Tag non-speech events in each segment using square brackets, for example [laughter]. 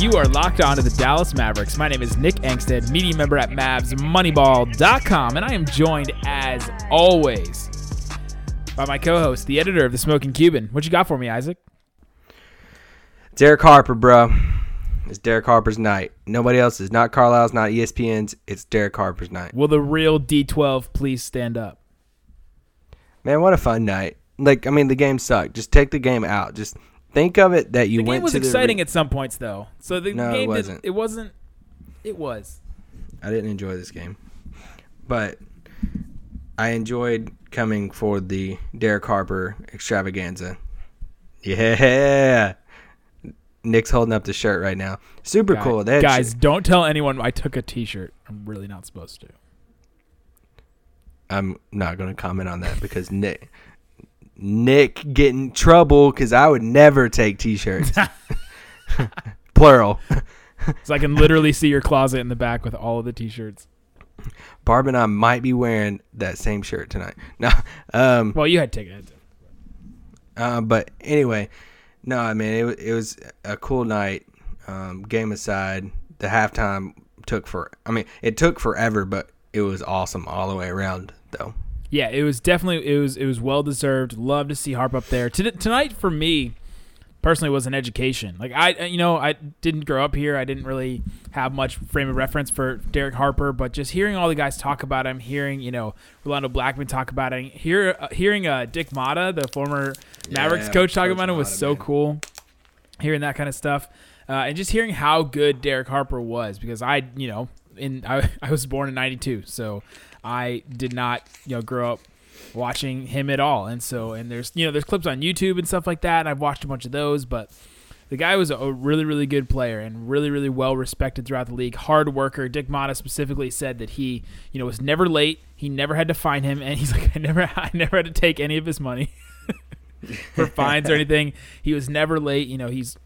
You are locked on to the Dallas Mavericks. My name is Nick Angstadt, media member at MavsMoneyball.com, and I am joined, as always, by my co-host, the editor of the Smoking Cuban. What you got for me, Isaac? Derek Harper, bro. It's Derek Harper's night. Nobody else is Not Carlisle's, not ESPN's. It's Derek Harper's night. Will the real D12 please stand up? Man, what a fun night. Like, I mean, the game sucked. Just take the game out. Just think of it that you The game went was to exciting the. at some points, though. So the No, it game wasn't. Didn't, it wasn't. It was. I didn't enjoy this game, but I enjoyed coming for the Derek Harper extravaganza. Yeah. Nick's holding up the shirt right now. Super Guy- cool. Had guys, don't tell anyone I took a T-shirt. I'm really not supposed to. I'm not going to comment on that because Nick Nick get in trouble because I would never take t-shirts. [laughs] Plural. [laughs] So I can literally see your closet in the back with all of the T-shirts. Barb and I might be wearing that same shirt tonight. [laughs] No, um, Well, you had taken it. uh, but anyway, no, I mean it, it was a cool night. Um, game aside, the halftime took for. I mean, it took forever, but it was awesome all the way around, though. Yeah, it was definitely it was it was well deserved. Love to see Harp up there. T- tonight for me personally was an education. Like I you know, I didn't grow up here. I didn't really have much frame of reference for Derek Harper, but just hearing all the guys talk about him, hearing, you know, Rolando Blackman talk about him, hear uh, hearing uh, Dick Motta, the former Mavericks Yeah, coach talk Coach about him was Motta, so man. cool. Hearing that kind of stuff. Uh, and just hearing how good Derek Harper was because I, you know, in I, [laughs] I was born in 92, so I did not, you know, grow up watching him at all. And so, and there's, you know, there's clips on YouTube and stuff like that. And I've watched a bunch of those, but the guy was a really, really good player and really, really well respected throughout the league. Hard worker. Dick Motta specifically said that he, you know, was never late. He never had to find him, and [laughs] he's like, I never, [laughs] I never had to take any of his money [laughs] for fines or anything. He was never late. You know, he's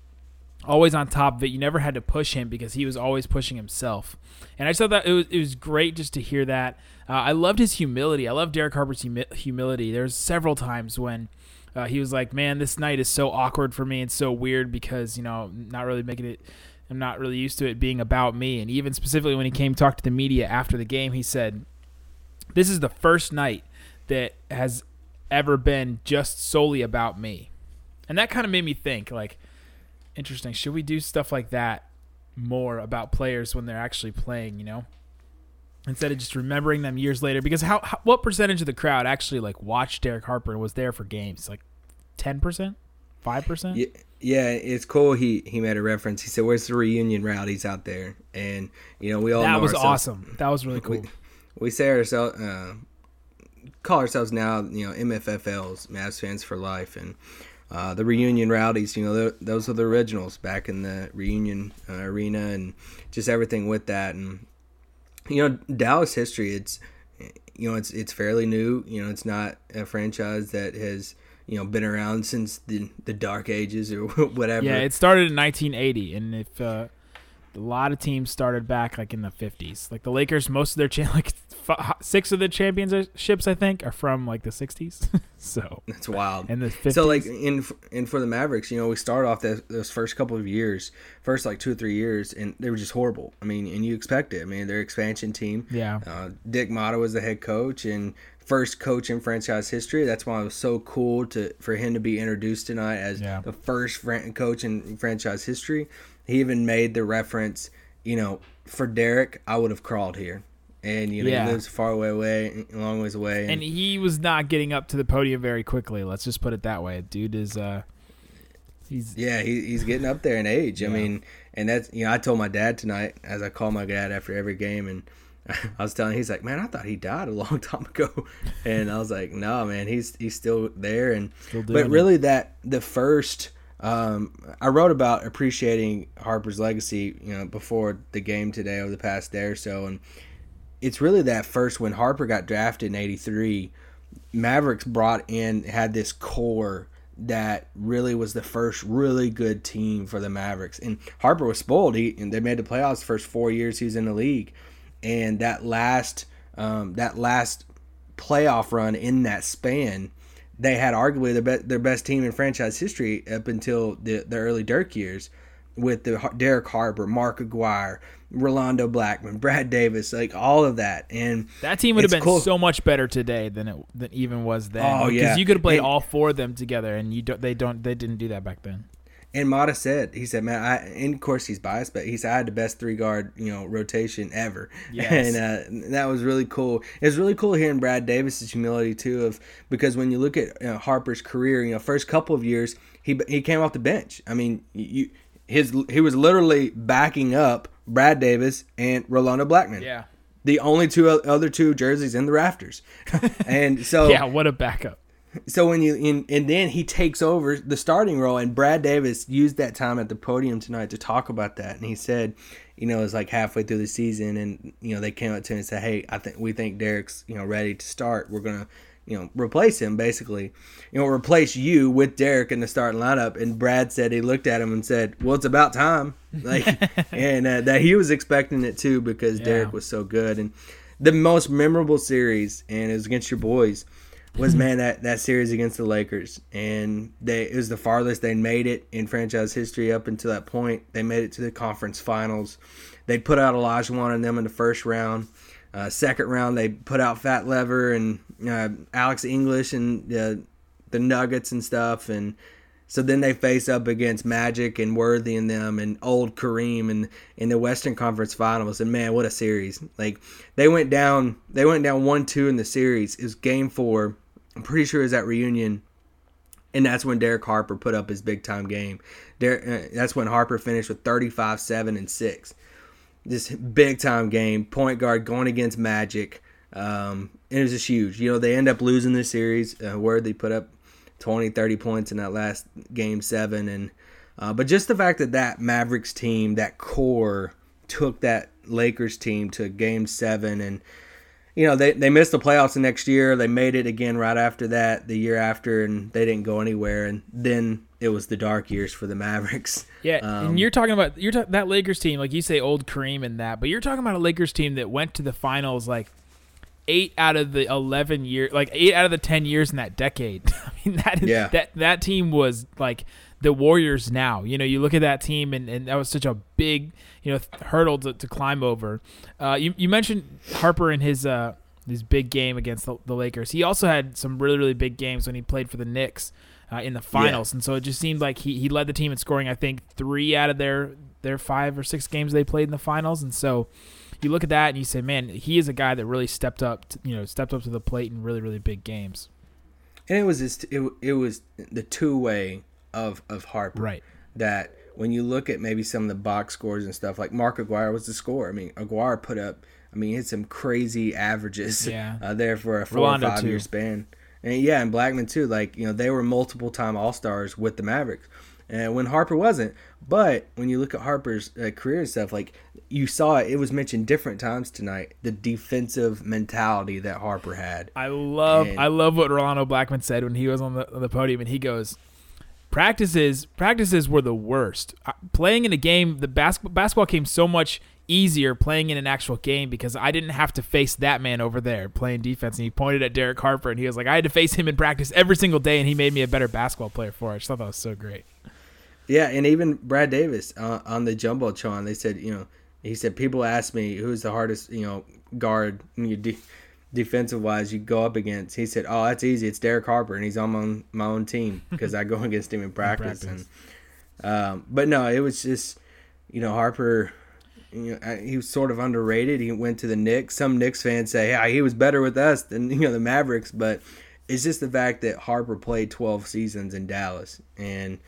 always on top of it. You never had to push him because he was always pushing himself. And I just thought that it was, it was great just to hear that. Uh, I loved his humility. I love Derek Harper's humi- humility. There's several times when uh, he was like, "Man, this night is so awkward for me and so weird because you know, not really making it. I'm not really used to it being about me." And even specifically when he came talk to the media after the game, he said, "This is the first night that has ever been just solely about me," and that kind of made me think, like, interesting. Should we do stuff like that more about players when they're actually playing? You know instead of just remembering them years later because how, how what percentage of the crowd actually like watched Derek Harper and was there for games like 10% 5% Yeah, yeah, it's cool. He he made a reference. He said, "Where's the reunion rowdies out there?" And you know, we all that was awesome that was really [laughs] cool We, we say ourselves, uh, call ourselves now, you know, MFFLs, Mavs fans for life, and uh, the reunion rowdies. You know, th- those are the originals back in the reunion uh, arena, and just everything with that. And you know, Dallas history. It's you know, it's it's fairly new. You know, it's not a franchise that has you know been around since the the dark ages or [laughs] whatever. yeah it started in 1980 and if uh a lot of teams started back like in the 50s like the Lakers most of their cha- [laughs] like f- six of the championships I think are from like the 60s [laughs] so It's wild. and the 50s So like in in for the Mavericks, you know, we start off those, those first couple of years, first like two or three years, and they were just horrible. I mean, and you expect it. I mean, their expansion team. Yeah. Uh, Dick Motta was the head coach and first coach in franchise history. That's why it was so cool to for him to be introduced tonight as Yeah. the first fran- coach in franchise history. He even made the reference, you know, for Derek, I would have crawled here. And you know, Yeah. he lives far away away, a long ways away. and he was not getting up to the podium very quickly let's just put it that way dude is uh he's Yeah, he, he's getting up there in age. I mean, and that's you know, I told my dad tonight as I call my dad after every game, and [laughs] I was telling, he's like, man, I thought he died a long [laughs] time ago, and I was like, no, man, he's he's still there, and Still but really that the first um, I wrote about appreciating Harper's legacy, you know, before the game today over the past day or so, and it's really that first when Harper got drafted in '83, Mavericks brought in had this core that really was the first really good team for the Mavericks, and Harper was spoiled. He and they made the playoffs the first four years he was in the league, and that last um, that last playoff run in that span they had arguably their, be- their best team in franchise history up until the, the early Dirk years with the Derek Harper, Mark Aguirre, Rolando Blackman, Brad Davis, like all of that. And that team would have been cool. so much better today than it than even was then. Oh, because yeah. you could have played And- all four of them together, and you don't. They don't. They didn't do that back then. And Motta said, he said, man, I, and of course he's biased, but he said I had the best three guard, you know, rotation ever. [laughs] Yes. And uh, that was really cool. It was really cool hearing Brad Davis's humility too, of because when you look at you know, Harper's career, you know, first couple of years, he he came off the bench. I mean, you his he was literally backing up Brad Davis and Rolando Blackman. Yeah. The only two other two jerseys in the rafters. [laughs] and so [laughs] Yeah. What a backup. so when you in, and then he takes over the starting role, and Brad Davis used that time at the podium tonight to talk about that, and he said, you know, it was like halfway through the season, and you know they came up to him and said, hey, I think we think Derek's you know ready to start. We're gonna you know replace him basically, you know replace you with Derek in the starting lineup. And Brad said he looked at him and said, well, it's about time, [laughs] like, and uh, that he was expecting it too because Yeah. Derek was so good, and the most memorable series, and it was against your boys was [laughs] man that that series against the Lakers, and they it was the farthest they made it in franchise history up until that point. They made it to the conference finals. They put out Olajuwon and them in the first round. Uh, second round, they put out Fat Lever and uh, Alex English and uh, the Nuggets and stuff, and so then they face up against Magic and Worthy and them and old Kareem and in the Western Conference Finals. And man, what a series! Like they went down, they went down one two in the series. Was Game Four. I'm pretty sure it was that reunion, and that's when Derek Harper put up his big time game. Derek, uh, that's when Harper finished with 35, seven, and six. This big time game, point guard going against Magic. Um, and it was just huge. You know, they end up losing the series. Uh, they put up 20, 30 points in that last game seven. And uh, but just the fact that that Mavericks team, that core, took that Lakers team to game seven, and you know they they missed the playoffs the next year. They made it again right after that, the year after, and they didn't go anywhere. And then it was the dark years for the Mavericks. [laughs] Yeah, Um, and you're talking about you're ta- that Lakers team, like you say, old Kareem and that, but you're talking about a Lakers team that went to the finals like eight out of the eleven years, like eight out of the ten years in that decade. [laughs] I mean, that is, Yeah. that that team was like the Warriors now. You know, you look at that team, and, and that was such a big you know th- hurdle to, to climb over. Uh, you you mentioned Harper and his uh his big game against the, the Lakers. He also had some really really big games when he played for the Knicks uh, in the finals, and so it just seemed like he, he led the team in scoring. I think three out of their their five or six games they played in the finals, and so you look at that and you say, man, he is a guy that really stepped up, to, you know, stepped up to the plate in really really big games. and it was just it, it was the two way of of Harper. Right. That when you look at maybe some of the box scores and stuff, like Mark Aguirre was the scorer. I mean, Aguirre put up. I mean, he had some crazy averages Yeah. uh, there for a four Rolando, or five year too. span. And yeah, and Blackman too. Like you know, they were multiple time All Stars with the Mavericks, and when Harper wasn't. But when you look at Harper's uh, career and stuff, like you saw it, it was mentioned different times tonight. The defensive mentality that Harper had. I love And- I love what Rolando Blackman said when he was on the on the podium and he goes practices practices were the worst. Uh, Playing in a game the basketball basketball came so much easier playing in an actual game because I didn't have to face that man over there playing defense and he pointed at Derek Harper and he was like I had to face him in practice every single day and he made me a better basketball player for it. I just thought that was so great. Yeah, and even Brad Davis uh, on the jumbotron, they said, you know, he said people ask me who's the hardest, you know, guard you de- defensive wise you go up against. He said, oh, that's easy. It's Derek Harper, and he's on my own, my own team [laughs] because I go [laughs] against him in practice. practice. And um, but no, it was just, you know, Harper. You know, he was sort of underrated. He went to the Knicks. Some Knicks fans say, "Yeah, he was better with us than [laughs] you know the Mavericks." But it's just the fact that Harper played 12 seasons in Dallas, and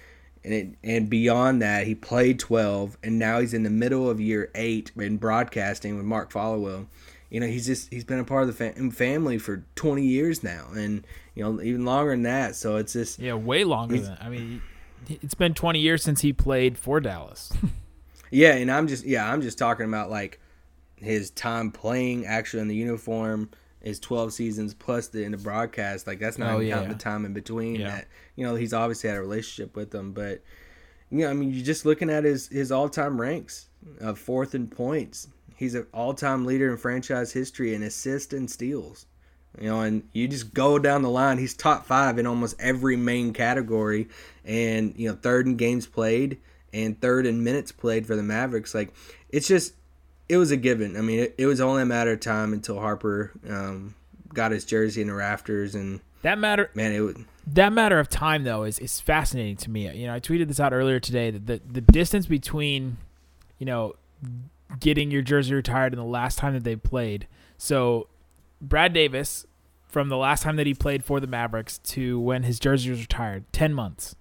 and it, and beyond that, he played 12, and now he's in the middle of year eight in broadcasting with Mark Followill. You know, he's just he's been a part of the fam- family for 20 years now, and you know even longer than that. So it's just Yeah, way longer than I mean it's been 20 years since he played for Dallas. [laughs] Yeah, and I'm just yeah, I'm just talking about like his time playing actually in the uniform, his 12 seasons plus the in the broadcast. Like that's not Oh, even yeah, the time in between. Yeah. That you know he's obviously had a relationship with them, but you know I mean you're just looking at his his all time ranks of fourth in points. He's an all time leader in franchise history in assists and steals. You know, and you just go down the line. He's top five in almost every main category, and you know, third in games played and third in minutes played for the Mavericks. Like, it's just, it was a given. I mean, it, it was only a matter of time until Harper um, got his jersey in the rafters, and That matter man, it would. that matter of time though is, is fascinating to me. You know, I tweeted this out earlier today that the, the distance between, you know, getting your jersey retired and the last time that they played. So Brad Davis from the last time that he played for the Mavericks to when his jersey was retired, 10 months.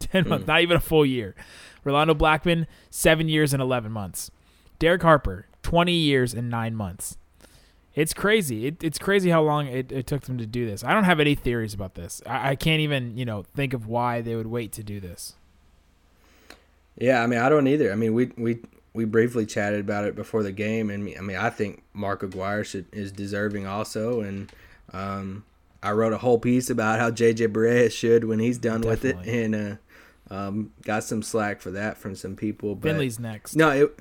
10 months, not even a full year. Rolando Blackman, 7 years and 11 months. Derek Harper, 20 years and 9 months. It's crazy. It, it's crazy how long it, it took them to do this. I don't have any theories about this. I, I can't even, you know, think of why they would wait to do this. Yeah, I mean, I don't either. I mean, we we we briefly chatted about it before the game, and I mean, I think Mark Aguirre should, is deserving also, and um, I wrote a whole piece about how JJ Barea should when he's done with it, and uh, um, got some slack for that from some people. But Finley's next. no, it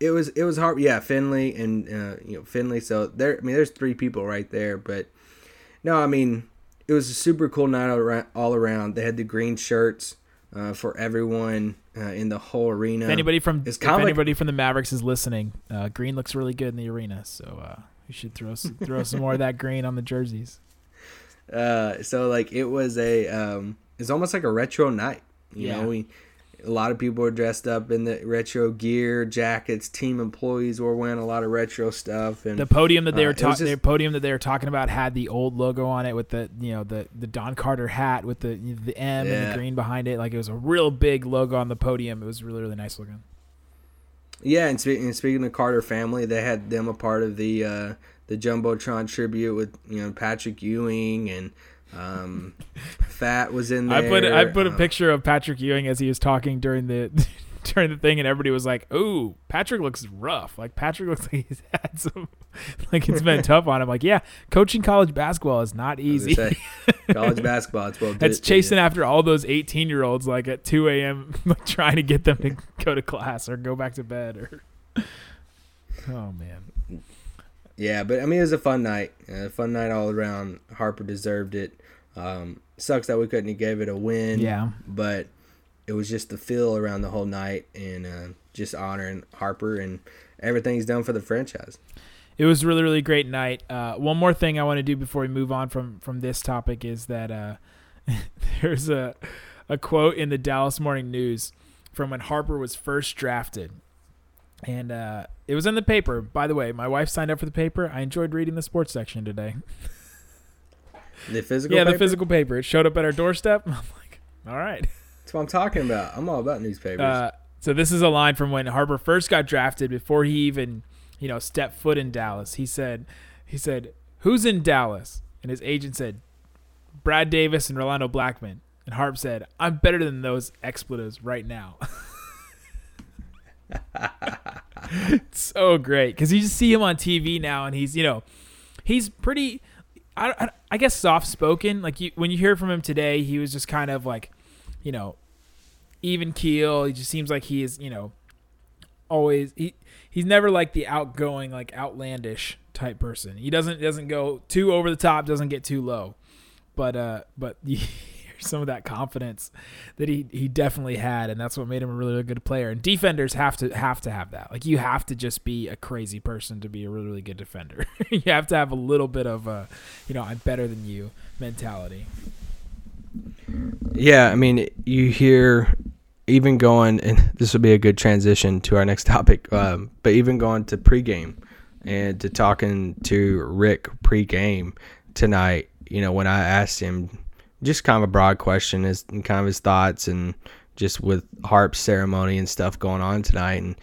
it was it was hard. Yeah, Finley and uh, you know Finley. So there, I mean, there's three people right there. But no, I mean, it was a super cool night all around. All around. They had the green shirts uh, for everyone uh, in the whole arena. If anybody from if anybody from the Mavericks is listening, uh, green looks really good in the arena, so uh, we should throw some, [laughs] throw some more of that green on the jerseys. Uh, so like it was a um, it's almost like a retro night. You Yeah. know, we a lot of people were dressed up in the retro gear, jackets. Team employees were wearing a lot of retro stuff, and The podium that they Uh, were talking, the podium that they were talking about had the old logo on it with the you know the the Don Carter hat with the the M and the green behind it. Like it was a real big logo on the podium. It was really really nice looking. Yeah, and, spe- and speaking of Carter family, they had them a part of the uh, the jumbotron tribute with you know Patrick Ewing and um, Fat was in there. I put I put a uh, picture of Patrick Ewing as he was talking during the [laughs] during the thing, and everybody was like, "Ooh, Patrick looks rough. Like Patrick looks [laughs] like he's had some, like it's been [laughs] tough on him. Like, yeah, coaching college basketball is not easy. say, college basketball. It's well. That's chasing after all those 18 year olds like at 2 a.m. like, trying to get them to go to class or go back to bed or. Oh man, Yeah, but I mean, it was a fun night. A fun night all around. Harper deserved it. Um, sucks that we couldn't have gave it a win. Yeah. but it was just the feel around the whole night and uh, just honoring Harper and everything he's done for the franchise. it was a really really great night. Uh, one more thing I want to do before we move on from from this topic is that uh, [laughs] there's a a quote in the Dallas Morning News from when Harper was first drafted. And uh, it was in the paper. By the way, my wife signed up for the paper. I enjoyed reading the sports section today. [laughs] The physical. yeah, the physical paper. It showed up at our doorstep. [laughs] I'm like, all right. That's what I'm talking about. I'm all about newspapers. Uh, so this is a line from when Harper first got drafted before he even, you know, stepped foot in Dallas. He said, he said, "Who's in Dallas?" And his agent said, "Brad Davis and Rolando Blackman." And Harp said, "I'm better than those expletives right now." [laughs] [laughs] So great because you just see him on TV now, and he's you know, he's pretty. I, I, I guess soft spoken. Like you, when you hear from him today, he was just kind of like, you know, even keel. He just seems like he is, you know, always he he's never like the outgoing, like outlandish type person. He doesn't doesn't go too over the top, doesn't get too low. But uh but [laughs] [laughs] some of that confidence that he he definitely had and that's what made him a really, really good player. And defenders have to have to have that. Like you have to just be a crazy person to be a really, really good defender. [laughs] you have to have a little bit of a, you know, I'm better than you mentality. Yeah, I mean, you hear even going, and [laughs] this would be a good transition to our next topic. Um, but even going to pregame and to talking to Rick pregame tonight, you know, when I asked him just kind of a broad question, and kind of his thoughts, and just with Harp's ceremony and stuff going on tonight, and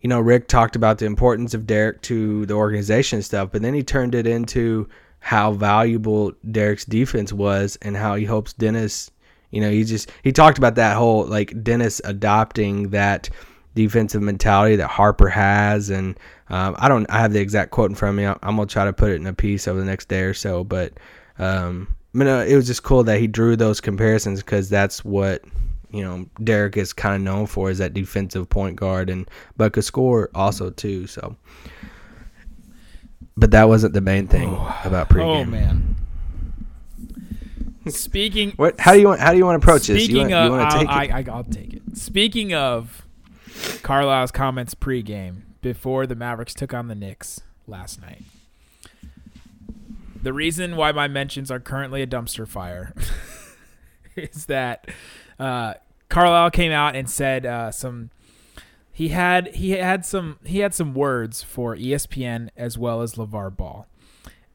you know, Rick talked about the importance of Derek to the organization and stuff, but then he turned it into how valuable Derek's defense was and how he hopes Dennis You know, he just he talked about that whole like Dennis adopting that defensive mentality that Harper has, and um, I don't I have the exact quote in front of me. I'm gonna try to put it in a piece over the next day or so, but um, I mean, uh, it was just cool that he drew those comparisons because that's what you know Derek is kind of known for is that defensive point guard, and but could score also too. So, but that wasn't the main thing about pregame. Oh man. Speaking What? How do you want? How do you want to approach this? Speaking of, you I'll, take it? I, I, I'll take it. Speaking of Carlisle's comments pregame before the Mavericks took on the Knicks last night, the reason why my mentions are currently a dumpster fire [laughs] is that uh, Carlisle came out and said uh, some. He had he had some he had some words for ESPN as well as LaVar Ball.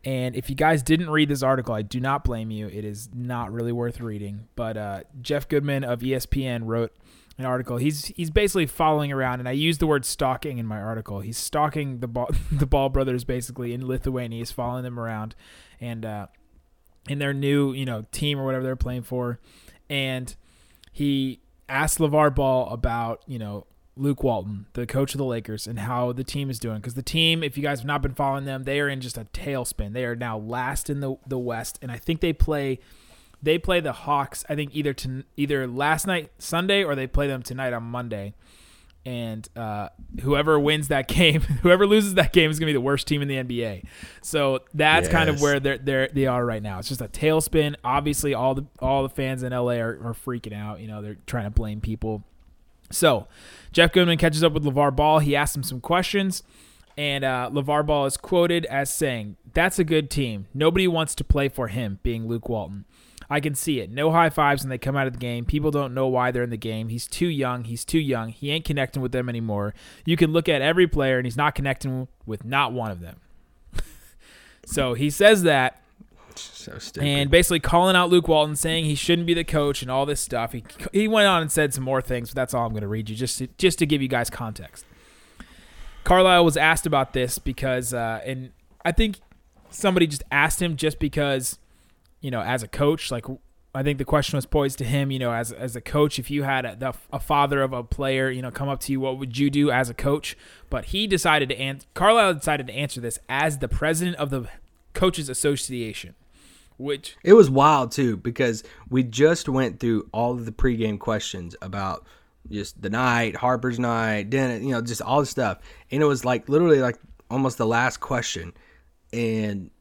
And if you guys didn't read this article, I do not blame you. It is not really worth reading. But uh, Jeff Goodman of ESPN wrote an article. He's he's basically following around, and I use the word stalking in my article. He's stalking the ball [laughs] the Ball brothers basically in Lithuania. He's following them around, and uh, in their new you know team or whatever they're playing for, and he asked LaVar Ball about you know Luke Walton, the coach of the Lakers, and how the team is doing. Because the team, if you guys have not been following them, they are in just a tailspin. They are now last in the the West, and I think they play they play the Hawks. I think either to either last night Sunday or they play them tonight on Monday. And uh, whoever wins that [laughs] game, whoever loses that game is going to be the worst team in the NBA. So that's kind of where they're, they're they are right now. It's just a tailspin. Obviously, all the all the fans in LA are, are freaking out. You know, they're trying to blame people. So, Jeff Goodman catches up with LaVar Ball. He asks him some questions, and uh, LaVar Ball is quoted as saying, That's a good team. Nobody wants to play for him, being Luke Walton. I can see it. No high fives when they come out of the game. People don't know why they're in the game. He's too young. He's too young. He ain't connecting with them anymore. You can look at every player, and he's not connecting with not one of them. [laughs] so he says that so stupid. and basically calling out Luke Walton, saying he shouldn't be the coach and all this stuff. He he went on and said some more things, but that's all I'm going to read you just to, just to give you guys context. Carlisle was asked about this because, uh, and I think somebody just asked him just because, you know, as a coach, like I think the question was posed to him, you know, as as a coach, if you had a, a father of a player, you know, come up to you, what would you do as a coach? But he decided to answer. Carlisle decided to answer this as the president of the coaches association, which It was wild too because we just went through all of the pregame questions about just the night, Harper's night, dinner, you know, just all the stuff, and it was like literally like almost the last question, and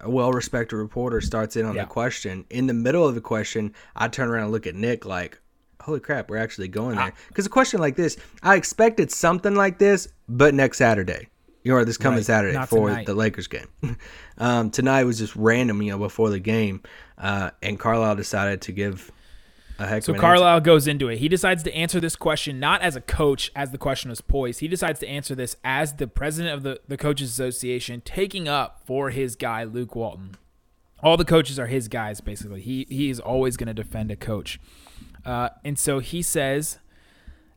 a well-respected reporter starts in on Yeah. the question. In the middle of the question, I turn around and look at Nick like, "Holy crap, we're actually going there!" Because a question like this, I expected something like this, but next Saturday. You know, or this coming Right, Saturday not for tonight. the Lakers game. [laughs] um, tonight was just random, you know, before the game, uh, and Carlisle decided to give So Carlisle goes into it. He decides to answer this question not as a coach, as the question was poised. He decides to answer this as the president of the, the Coaches Association, taking up for his guy, Luke Walton. All the coaches are his guys, basically. He, he is always going to defend a coach. Uh, and so he says,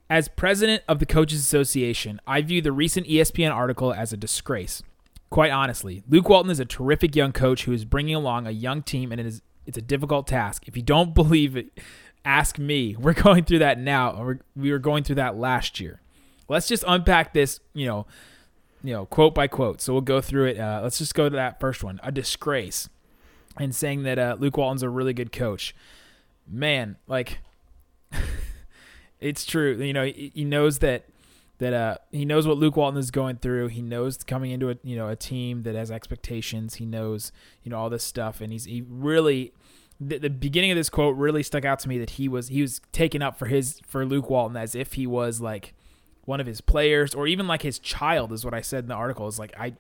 as president of the Coaches Association, I view the recent ESPN article as a disgrace. Quite honestly, Luke Walton is a terrific young coach who is bringing along a young team, and it is it's a difficult task. If you don't [laughs] believe it, ask me. [laughs] We're going through that now. We're, we were going through that last year. Let's just unpack this, you know, you know, quote by quote. So we'll go through it. Uh, let's just go to that first one. A disgrace, and saying that uh, Luke Walton's a really good coach. Man, like [laughs] it's true. You know, he, he knows that that uh he knows what Luke Walton is going through. He knows coming into a you know a team that has expectations. He knows you know all this stuff, and he's he really the, the beginning of this quote really stuck out to me that he was he was taken up for his for Luke Walton as if he was like one of his players or even like his child is what I said in the article. Is like I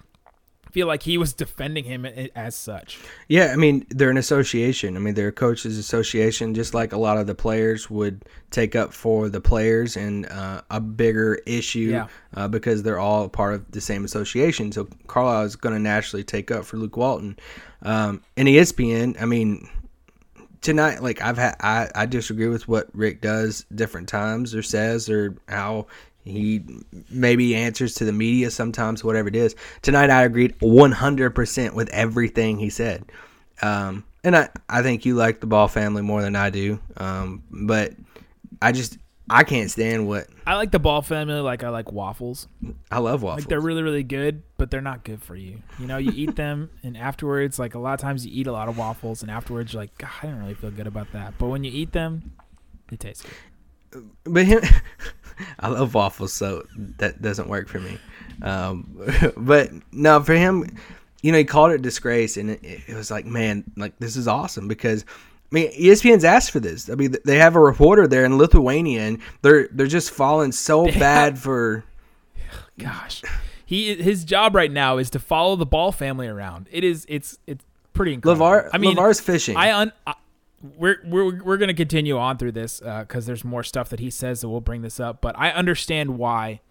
feel like he was defending him as such. Yeah, I mean they're an association. I mean they're a coaches association, just like a lot of the players would take up for the players and uh, a bigger issue Yeah. uh, because they're all part of the same association. So Carlisle is going to naturally take up for Luke Walton. Um, and ESPN, I mean tonight, like I've had, I, I disagree with what Rick does different times or says or how he maybe answers to the media sometimes, whatever it is. Tonight, I agreed 100% with everything he said. Um, and I, I think you like the Ball family more than I do. Um, but I just I can't stand what I like the ball family like I like waffles. I love waffles. Like they're really really good, but they're not good for you. You know, you eat them [laughs] and afterwards, like a lot of times you eat a lot of waffles and afterwards you're like, God, I don't really feel good about that. But when you eat them, they taste good. but him, [laughs] I love waffles, so that doesn't work for me. Um, [laughs] but no, for him, you know, he called it disgrace, and it, it was like, man, like this is awesome because. I mean, ESPN's asked for this. I mean, they have a reporter there in Lithuania, and they're they're just falling so [laughs] bad for. [sighs] Gosh, he his job right now is to follow the ball family around. It is it's it's pretty incredible. Lavar, I mean, Lavar's fishing. I un. I, we're we're we're gonna continue on through this uh, because there's more stuff that he says that we'll bring this up. But I understand why.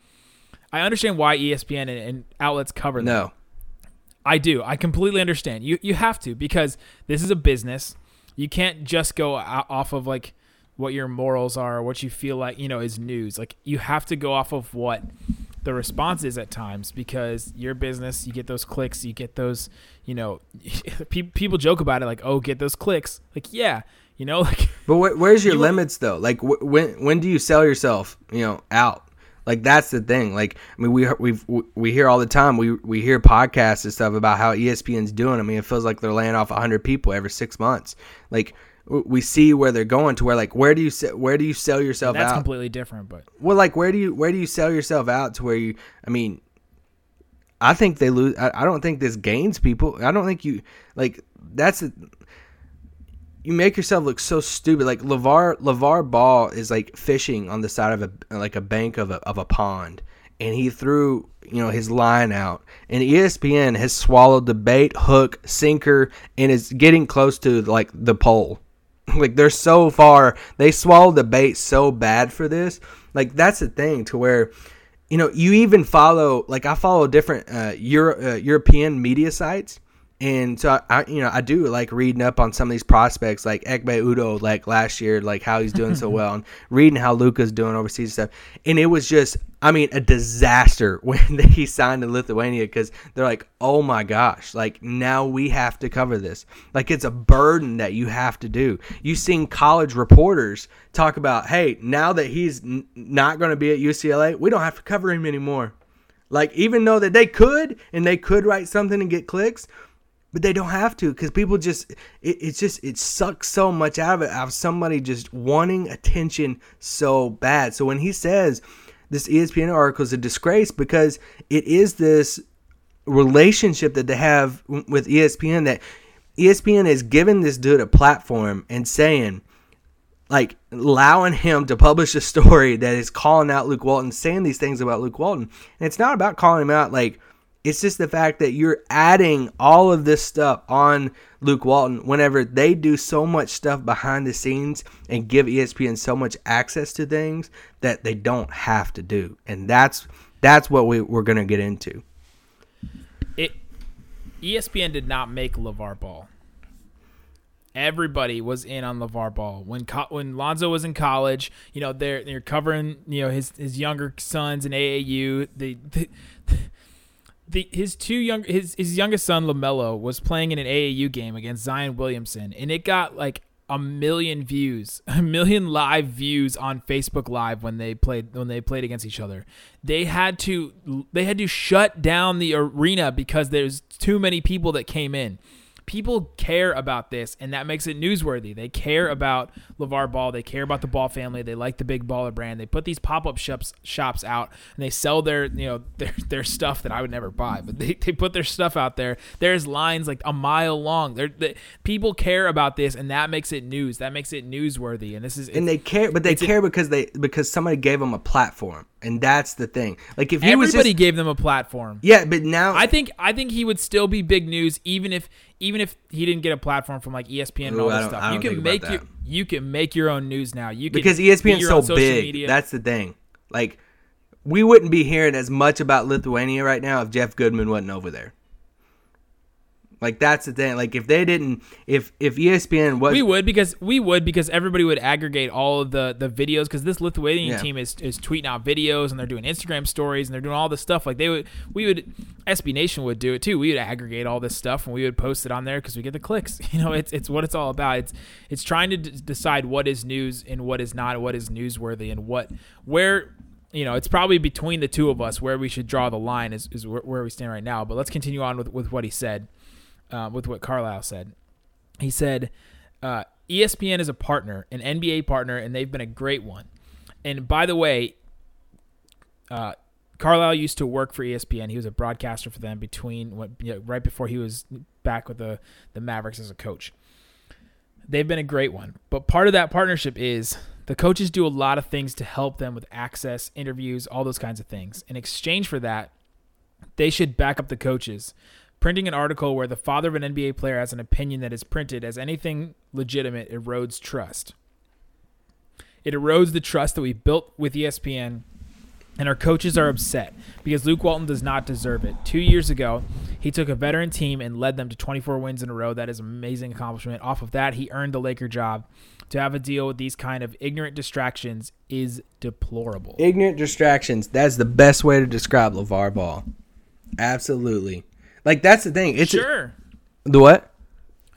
I understand why ESPN and, and outlets cover them. no, I do. I completely understand. You you have to because this is a business. You can't just go off of like what your morals are or what you feel like, you know, is news. Like you have to go off of what the response is at times because your business, you get those clicks, you get those, you know, [laughs] pe- people joke about it like, "Oh, get those clicks." Like, yeah, you know, [laughs] like But wh- where's your You- limits though? Like wh- when when do you sell yourself? You know, out. Like that's the thing. Like I mean, we we we hear all the time. We we hear podcasts and stuff about how ESPN's doing. I mean, it feels like they're laying off hundred people every six months. Like we see where they're going to. Where like where do you where do you sell yourself out? that's out? completely different, but well, like where do you where do you sell yourself out to where you? I mean, I think they lose. I, I don't think this gains people. I don't think you like that's. You make yourself look so stupid. Like Lavar Lavar Ball is like fishing on the side of a like a bank of a of a pond, and he threw you know his line out, and ESPN has swallowed the bait, hook, sinker, and is getting close to like the pole. [laughs] Like they're so far, they swallowed the bait so bad for this. Like that's the thing to where you know, you even follow like I follow different uh, Euro, uh, European media sites, and so I, you know, I do like reading up on some of these prospects, like Ekpe Udoh, like last year, like how he's doing so [laughs] well, and reading how Luka's doing overseas stuff. And it was just, I mean, a disaster [laughs] when he signed in Lithuania because they're like, oh my gosh, like now we have to cover this. Like it's a burden that you have to do. You've seen college reporters talk about, hey, now that he's n- not going to be at UCLA, we don't have to cover him anymore. Like even though that they could and they could write something and get clicks, but they don't have to because people just it, it's just it sucks so much out of it out of somebody just wanting attention so bad. So when he says this ESPN article is a disgrace because it is this relationship that they have with ESPN that ESPN is giving this dude a platform and saying like allowing him to publish a story that is calling out Luke Walton, saying these things about Luke Walton. And it's not about calling him out like it's just the fact that you're adding all of this stuff on Luke Walton whenever they do so much stuff behind the scenes and give ESPN so much access to things that they don't have to do. And that's that's what we, we're gonna get into. it ESPN did not make LaVar Ball. Everybody was in on LaVar Ball when co- when Lonzo was in college. You know they're they're covering you know his his younger sons in AAU. The, [laughs] the, the his two young his his youngest son LaMelo was playing in an AAU game against Zion Williamson, and it got like a million views, [laughs] a million live views on Facebook Live when they played when they played against each other. They had to they had to shut down the arena because there's too many people that came in. People care about this, and that makes it newsworthy. They care about LaVar Ball. They care about the Ball family. They like the Big Baller brand. They put these pop up shops shops out, and they sell their you know [laughs] their their stuff that I would never buy, but they, they put their stuff out there. There's lines like a mile long. They're, they, people care about this, and that makes it news. That makes it newsworthy. And this is And they care, but they a- care because they because somebody gave them a platform, and that's the thing. Like if he was everybody just gave them a platform. yeah, but now I think I think he would still be big news even if even if he didn't get a platform from like ESPN and all this stuff. You can make your you can make your own news now. You can because be ESPN's so big. media. That's the thing. Like we wouldn't be hearing as much about Lithuania right now if Jeff Goodman wasn't over there. Like that's the thing. Like if they didn't, if if ESPN was We would because we would because everybody would aggregate all of the the videos because this Lithuanian Yeah. team is is tweeting out videos and they're doing Instagram stories and they're doing all this stuff like they would we would SB Nation would do it too. We would aggregate all this stuff and we would post it on there because we get the clicks. [laughs] You know, it's it's what it's all about. It's it's trying to d- decide what is news and what is not, what is newsworthy and what where. You know, it's probably between the two of us where we should draw the line is, is where, where we stand right now. But let's continue on with, with what he said, uh, with what Carlisle said he said uh, ESPN is a partner, an NBA partner, and they've been a great one. And by the way, uh, Carlisle used to work for ESPN. He was a broadcaster for them between what you know, right before he was back with the the Mavericks as a coach. They've been a great one, but part of that partnership is the coaches do a lot of things to help them with access, interviews, all those kinds of things. In exchange for that, they should back up the coaches. Printing an article where the father of an NBA player has an opinion that is printed as anything legitimate erodes trust. It erodes the trust that we built with ESPN, and our coaches are upset because Luke Walton does not deserve it. Two years ago, he took a veteran team and led them to 24 wins in a row. That is an amazing accomplishment. Off of that, he earned the Laker job. To have a deal with these kind of ignorant distractions is deplorable. ignorant distractions. That's the best way to describe LaVar Ball. Absolutely. Like that's the thing. It's sure. the what?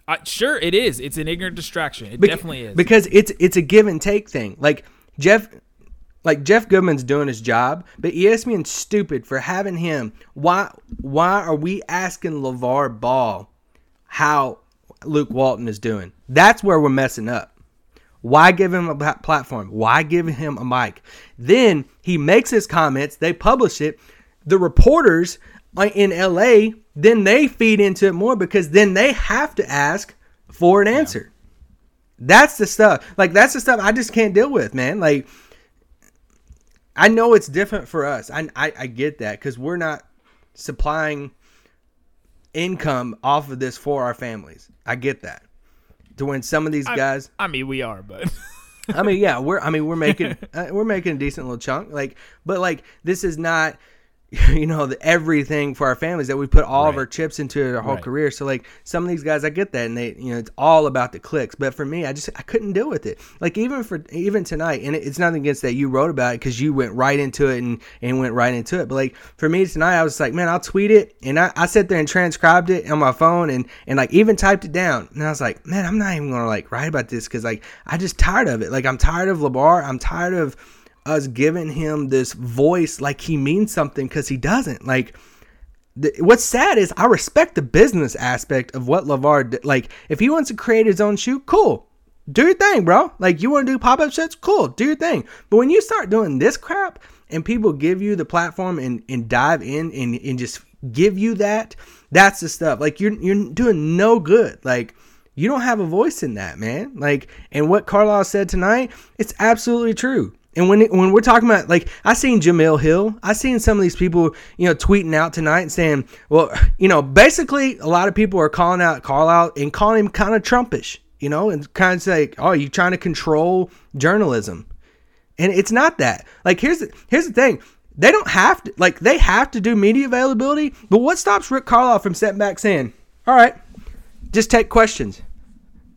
Uh, sure, it is. It's an ignorant distraction. It Bec- definitely is. because it's it's a give and take thing. Like Jeff, like Jeff Goodman's doing his job, but ESPN's stupid for having him. Why why are we asking LaVar Ball how Luke Walton is doing? That's where we're messing up. Why give him a platform? Why give him a mic? Then he makes his comments. They publish it. The reporters uh, in LA then they feed into it more because then they have to ask for an answer. That's the stuff. Like that's the stuff I just can't deal with, man. Like I know it's different for us. I I, I get that because we're not supplying income off of this for our families. I get that. To when some of these guys, I mean, we are, but [laughs] I mean, yeah, we're I mean we're making [laughs] uh, we're making a decent little chunk. Like, but like this is not. [laughs] You know the everything for our families that we put all of our chips into our whole Right. career. So like some of these guys, I get that, and they, you know, it's all about the clicks. But for me, I just I couldn't deal with it. Like even for even tonight, and it, it's nothing against that you wrote about it because you went right into it and and went right into it. But like for me tonight, I was like, man, I'll tweet it, and I, I sat there and transcribed it on my phone, and and like even typed it down, and I was like, man, I'm not even gonna like write about this because like I just tired of it. Like I'm tired of LaVar. I'm tired of us giving him this voice like he means something because he doesn't. Like the, what's sad is I respect the business aspect of what Lavar did. Like, if he wants to create his own shoe, cool. Do your thing, bro. Like, you want to do pop up shirts? Cool. Do your thing. But when you start doing this crap and people give you the platform and, and dive in and, and just give you that, that's the stuff. Like, you're, you're doing no good. Like, you don't have a voice in that, man. Like, and what Carlisle said tonight, it's absolutely true. And when when we're talking about like I seen Jemele Hill, I seen some of these people you know tweeting out tonight and saying, well, you know, basically a lot of people are calling out Carlisle and calling him kind of Trumpish, you know, and kind of say, oh, you trying to control journalism, and it's not that. Like here's the, here's the thing. They don't have to like they have to do media availability, but what stops Rick Carlisle from stepping back saying, "All right, just take questions."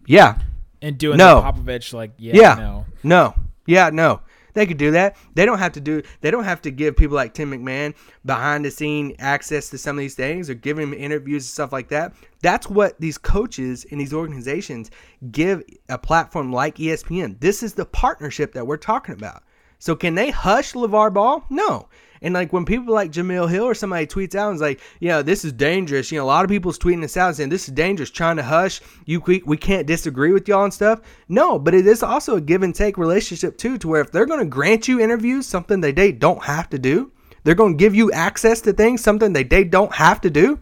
Yeah, and doing No. the Popovich like yeah, yeah. no. No. Yeah, no. They could do that. They don't have to do they don't have to give people like Tim McMahon behind the scene access to some of these things or give him interviews and stuff like that. That's what these coaches in these organizations give a platform like ESPN. This is the partnership that we're talking about. So can they hush LaVar Ball? No. And like when people like Jemele Hill or somebody tweets out and is like, yeah, this is dangerous. You know, a lot of people's tweeting this out saying this is dangerous, trying to hush. You we, we can't disagree with y'all and stuff. No, but it is also a give and take relationship too, to where if they're going to grant you interviews, something that they don't have to do, they're going to give you access to things, something that they don't have to do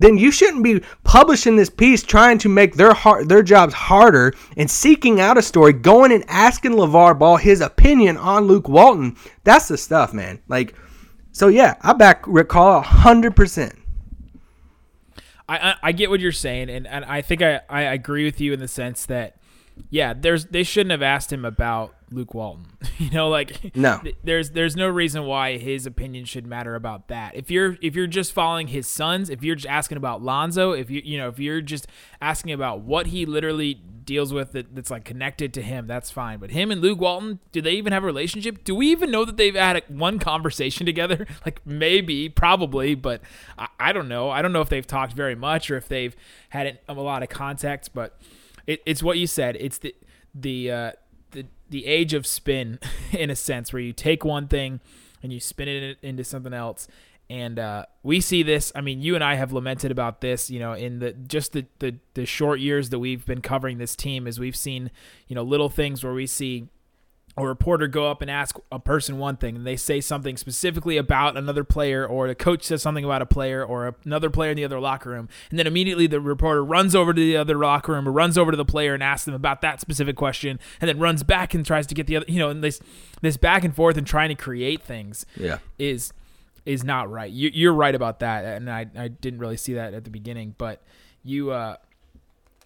then you shouldn't be publishing this piece trying to make their har their jobs harder and seeking out a story, going and asking LaVar Ball his opinion on Luke Walton. That's the stuff, man. Like, so yeah, I back Rick Carlisle hundred percent. I, I I get what you're saying, and, and I think I, I agree with you in the sense that yeah, there's they shouldn't have asked him about Luke Walton. [laughs] you know, like No. th- there's there's no reason why his opinion should matter about that. If you're if you're just following his sons, if you're just asking about Lonzo, if you you know if you're just asking about what he literally deals with that, that's like connected to him, that's fine. But him and Luke Walton, do they even have a relationship? Do we even know that they've had a, one conversation [laughs] together? [laughs] Like maybe, probably, but I, I don't know. I don't know if they've talked very much or if they've had a lot of contact. But it, it's what you said. It's the the uh, the the age of spin, [laughs] in a sense, where you take one thing and you spin it into something else. And uh, we see this. I mean, you and I have lamented about this. You know, in the just the, the the short years that we've been covering this team, as we've seen, you know, little things where we see a reporter go up and ask a person one thing and they say something specifically about another player or the coach says something about a player or another player in the other locker room and then immediately the reporter runs over to the other locker room or runs over to the player and asks them about that specific question and then runs back and tries to get the other you know and this this back and forth and trying to create things Yeah. is is not right you, you're right about that and I, I didn't really see that at the beginning but you uh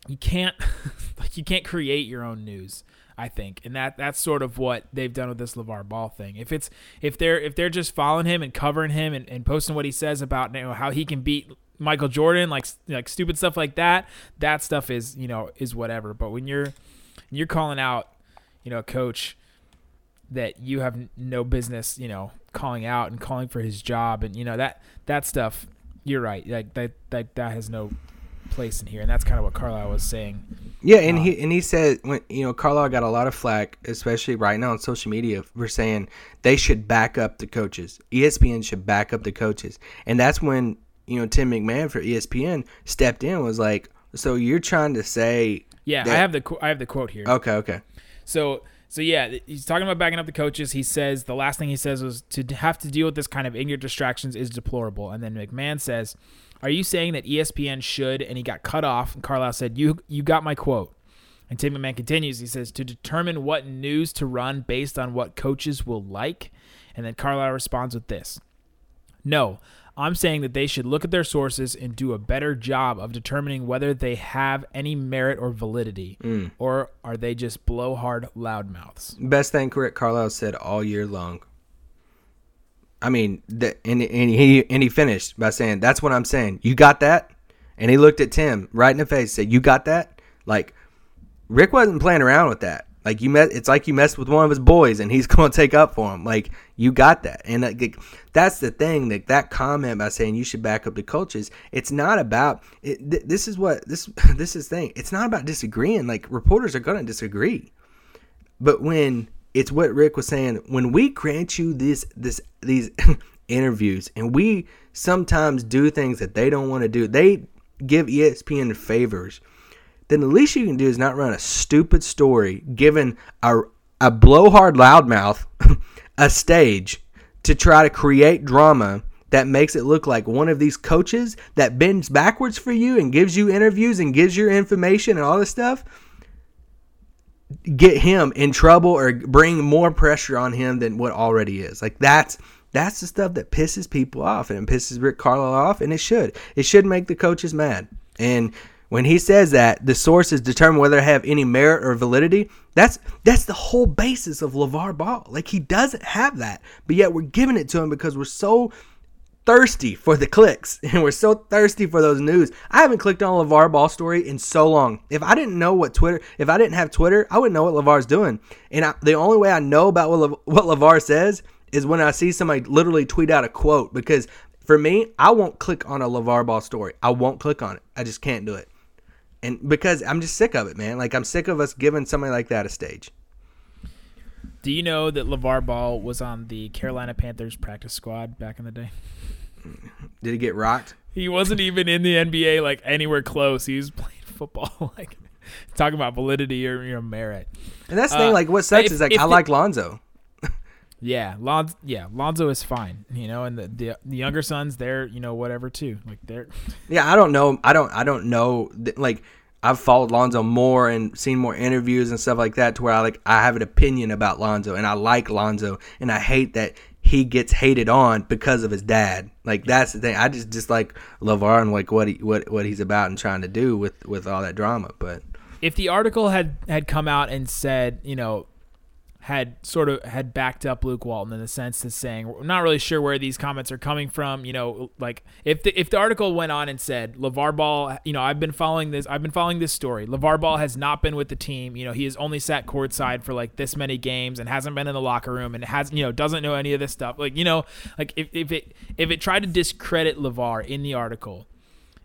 you can't [laughs] like you can't create your own news I think, and that that's sort of what they've done with this LaVar Ball thing. If it's if they're if they're just following him and covering him and, and posting what he says about you know how he can beat Michael Jordan, like like stupid stuff like that, that stuff is you know is whatever. But when you're you're calling out, you know, a coach that you have no business, you know, calling out and calling for his job, and you know that that stuff. You're right. Like that that that has no place in here, and that's kind of what Carlisle was saying. Yeah, and he um, and he said when you know Carlisle got a lot of flack, especially right now on social media, for saying they should back up the coaches. ESPN should back up the coaches, and that's when you know Tim McMahon for ESPN stepped in and was like, "So you're trying to say?" Yeah, I have the I have the quote here. Okay, okay. So so yeah, he's talking about backing up the coaches. He says the last thing he says was to have to deal with this kind of ignorant distractions is deplorable. And then McMahon says, "Are you saying that ESPN should?" And he got cut off. And Carlisle said, "You you got my quote." And Tim McMahon continues. He says, "To determine what news to run based on what coaches will like." And then Carlisle responds with this. No, I'm saying that they should look at their sources and do a better job of determining whether they have any merit or validity, mm. or are they just blowhard loudmouths. Best thing Carlisle said all year long. I mean, the, and and he and he finished by saying, "That's what I'm saying. You got that?" And he looked at Tim right in the face, said, "You got that?" Like Rick wasn't playing around with that. Like you met, it's like you messed with one of his boys, and he's [laughs] going to take up for him. Like you got that, and like, that's the thing. That that comment by saying you should back up the coaches, it's not about. It, th- this is what this [laughs] this is thing. It's not about disagreeing. Like reporters are going to disagree, but when it's what Rick was saying, when we grant you this this these [laughs] interviews, and we sometimes do things that they don't want to do, they give ESPN favors then the least you can do is not run a stupid story giving a, a blowhard loudmouth [laughs] a stage to try to create drama that makes it look like one of these coaches that bends backwards for you and gives you interviews and gives your information and all this stuff get him in trouble or bring more pressure on him than what already is. Like that's that's the stuff that pisses people off and pisses Rick Carlisle off and it should. It should make the coaches mad. And when he says that the sources determine whether they have any merit or validity, that's that's the whole basis of LaVar Ball. Like he doesn't have that, but yet we're giving it to him because we're so thirsty for the clicks [laughs] and we're so thirsty for those news. I haven't clicked on a LaVar Ball story in so long. If I didn't know what Twitter, if I didn't have Twitter, I wouldn't know what LaVar's doing. And I, the only way I know about what, Le, what LaVar says is when I see somebody literally tweet out a quote because for me, I won't click on a LaVar Ball story. I won't click on it. I just can't do it. And because I'm just sick of it, man. Like I'm sick of us giving somebody like that a stage. Do you know that LaVar Ball was on the Carolina Panthers practice squad back in the day? Did he get rocked? He wasn't even in the NBA like anywhere close. He was playing [laughs] football like talking about validity or you know, merit. And that's the Uh, thing. Like what sucks if- is like I the- like Lonzo. Yeah, Lon- yeah, Lonzo is fine, you know, and the, the the younger sons, they're you know whatever too. Like they're Yeah, I don't know. I don't. I don't know. Like I've followed Lonzo more and seen more interviews and stuff like that, to where I like I have an opinion about Lonzo and I like Lonzo and I hate that he gets hated on because of his dad. Like that's the thing. I just dislike LaVar and like what he what what he's about and trying to do with with all that drama. But if the article had had come out and said, you know, had sort of had backed up Luke Walton in the sense of saying we're not really sure where these comments are coming from. You know, like if the if the article went on and said LaVar Ball, you know, I've been following this, I've been following this story. LaVar Ball has not been with the team. You know, he has only sat courtside for like this many games and hasn't been in the locker room and has you know doesn't know any of this stuff. Like you know, like if, if it if it tried to discredit LaVar in the article,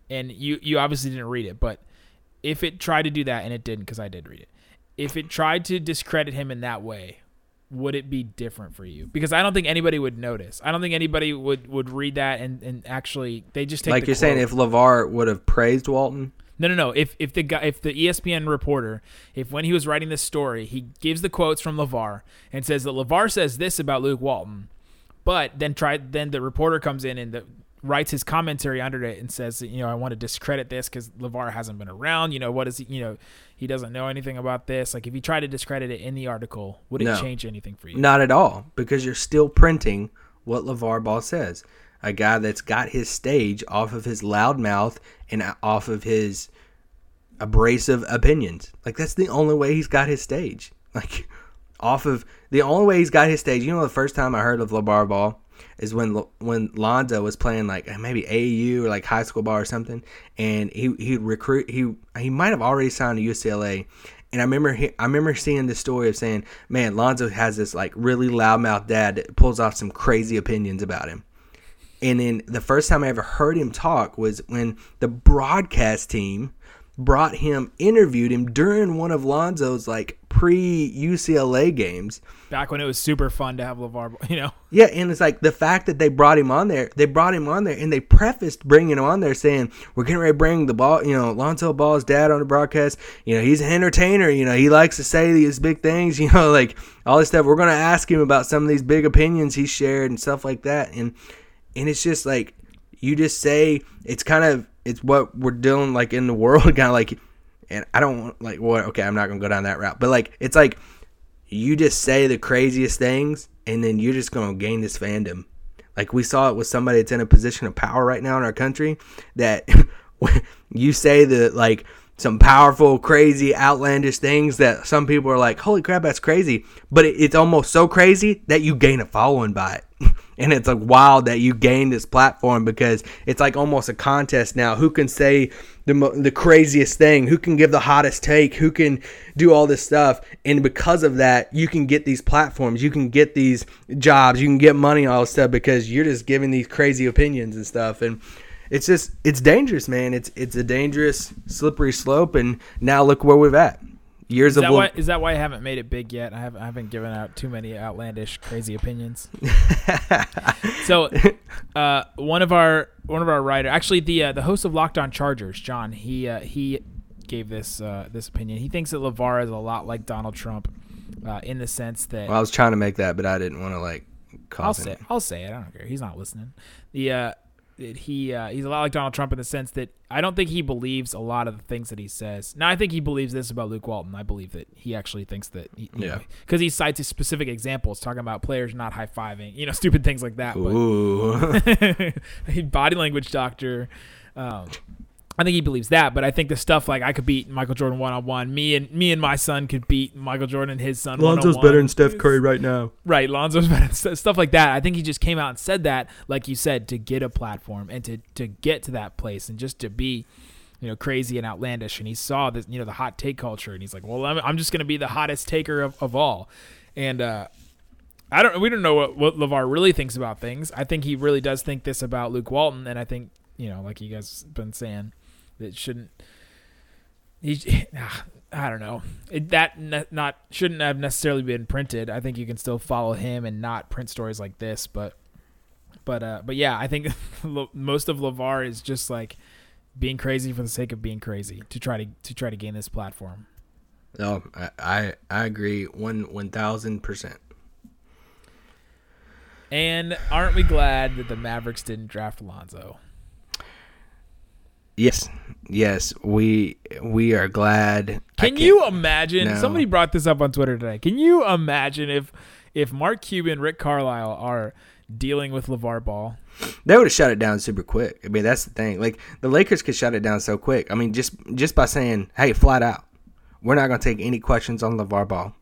and you you obviously didn't read it, but if it tried to do that and it didn't because I did read it if it tried to discredit him in that way, would it be different for you? Because I don't think anybody would notice. I don't think anybody would would read that and, and actually they just take like you're saying, if LaVar would have praised Walton, no no no if if the guy if the ESPN reporter if when he was writing this story he gives the quotes from LaVar and says that LaVar says this about Luke Walton, but then try then the reporter comes in and the, writes his commentary under it and says you know I want to discredit this because LaVar hasn't been around. You know what is he you know he doesn't know anything about this. Like if you try to discredit it in the article, would it No. change anything for you? not at all, because you're still printing what LaVar Ball says. A guy that's got his stage off of his loud mouth and off of his abrasive opinions. Like that's the only way he's got his stage. [laughs] Like off of the only way he's got his stage. You know, the first time I heard of LaVar Ball is when when Lonzo was playing like uh, maybe AU or like high school ball or something, and he he recruit he he might have already signed to UCLA. And I remember he, I remember seeing the story of saying, "Man, Lonzo has this like really loudmouth dad that pulls off some crazy opinions about him." And then the first time I ever heard him talk was when the broadcast team brought him, interviewed him during one of Lonzo's like pre UCLA games. Back when it was super fun to have LaVar, [laughs] you know. Yeah, and it's like the fact that they brought him on there, they brought him on there and they prefaced bringing him on there saying, We're getting ready to bring the ball, you know, Lonzo Ball's dad on the broadcast. You know, he's an entertainer, you know, he likes to say these big things, [laughs] you know, like all this stuff. We're going to ask him about some of these big opinions he shared and stuff like that. And, and it's just like, you just say, it's kind of, it's what we're doing like in the world, [laughs] kind of like, and I don't like what okay, I'm not gonna go down that route. But like it's like you just say the craziest things and then you're just gonna gain this fandom. Like we saw it with somebody that's in a position of power right now in our country that [laughs] you say the like some powerful, crazy, outlandish things that some people are like, "Holy crap, that's crazy!" But it, it's almost so crazy that you gain a following by it, and it's like wild that you gain this platform because it's like almost a contest now. Who can say the the craziest thing? Who can give the hottest take? Who can do all this stuff? And because of that, you can get these platforms, you can get these jobs, you can get money, all this stuff because you're just giving these crazy opinions and stuff and it's just it's dangerous, man. It's it's a dangerous slippery slope, and now look where we're at. Years Is of that why? Is that why I haven't made it big yet? I haven't, I haven't given out too many outlandish, crazy opinions. [laughs] so, uh, one of our one of our writer, actually the uh, the host of Locked On Chargers, John, he uh, he gave this uh, this opinion. He thinks that LaVar is a lot like Donald Trump, uh, in the sense that well, I was trying to make that, but I didn't want to like I'll say it. I'll say it. I don't care. He's not listening. The uh, that he uh, he's a lot like Donald Trump in the sense that I don't think he believes a lot of the things that he says. Now I think he believes this about Luke Walton. I believe that he actually thinks that. He, Yeah. Because he cites specific examples talking about players not high fiving, you know, [laughs] stupid things like that. But Ooh, [laughs] body language doctor. Um, I think he believes that, but I think the stuff like I could beat Michael Jordan one on one. Me and me and my son could beat Michael Jordan and his son. Lonzo's better than Steph Curry right now. Right, Lonzo's [laughs] better, st- stuff like that. I think he just came out and said that, like you said, to get a platform and to to get to that place and just to be, you know, crazy and outlandish. And he saw this, you know, the hot take culture, and he's like, well, I'm, I'm just gonna be the hottest taker of, of all. And uh, I don't, we don't know what what LaVar really thinks about things. I think he really does think this about Luke Walton, and I think, you know, like you guys been saying, it shouldn't. He, [sighs] I don't know. It, that ne- not shouldn't have necessarily been printed. I think you can still follow him and not print stories like this. But, but, uh, but yeah, I think [laughs] most of LaVar is just like being crazy for the sake of being crazy to try to to try to gain this platform. No, I, I I agree one one thousand percent. And aren't we glad that the Mavericks didn't draft Alonzo? Yes, yes, we we are glad. Can you imagine? No. Somebody brought this up on Twitter today. Can you imagine if if Mark Cuban, Rick Carlisle are dealing with LaVar Ball? They would have shut it down super quick. I mean, that's the thing. Like the Lakers could shut it down so quick. I mean, just just by saying, "Hey, flat out, we're not going to take any questions on LaVar Ball.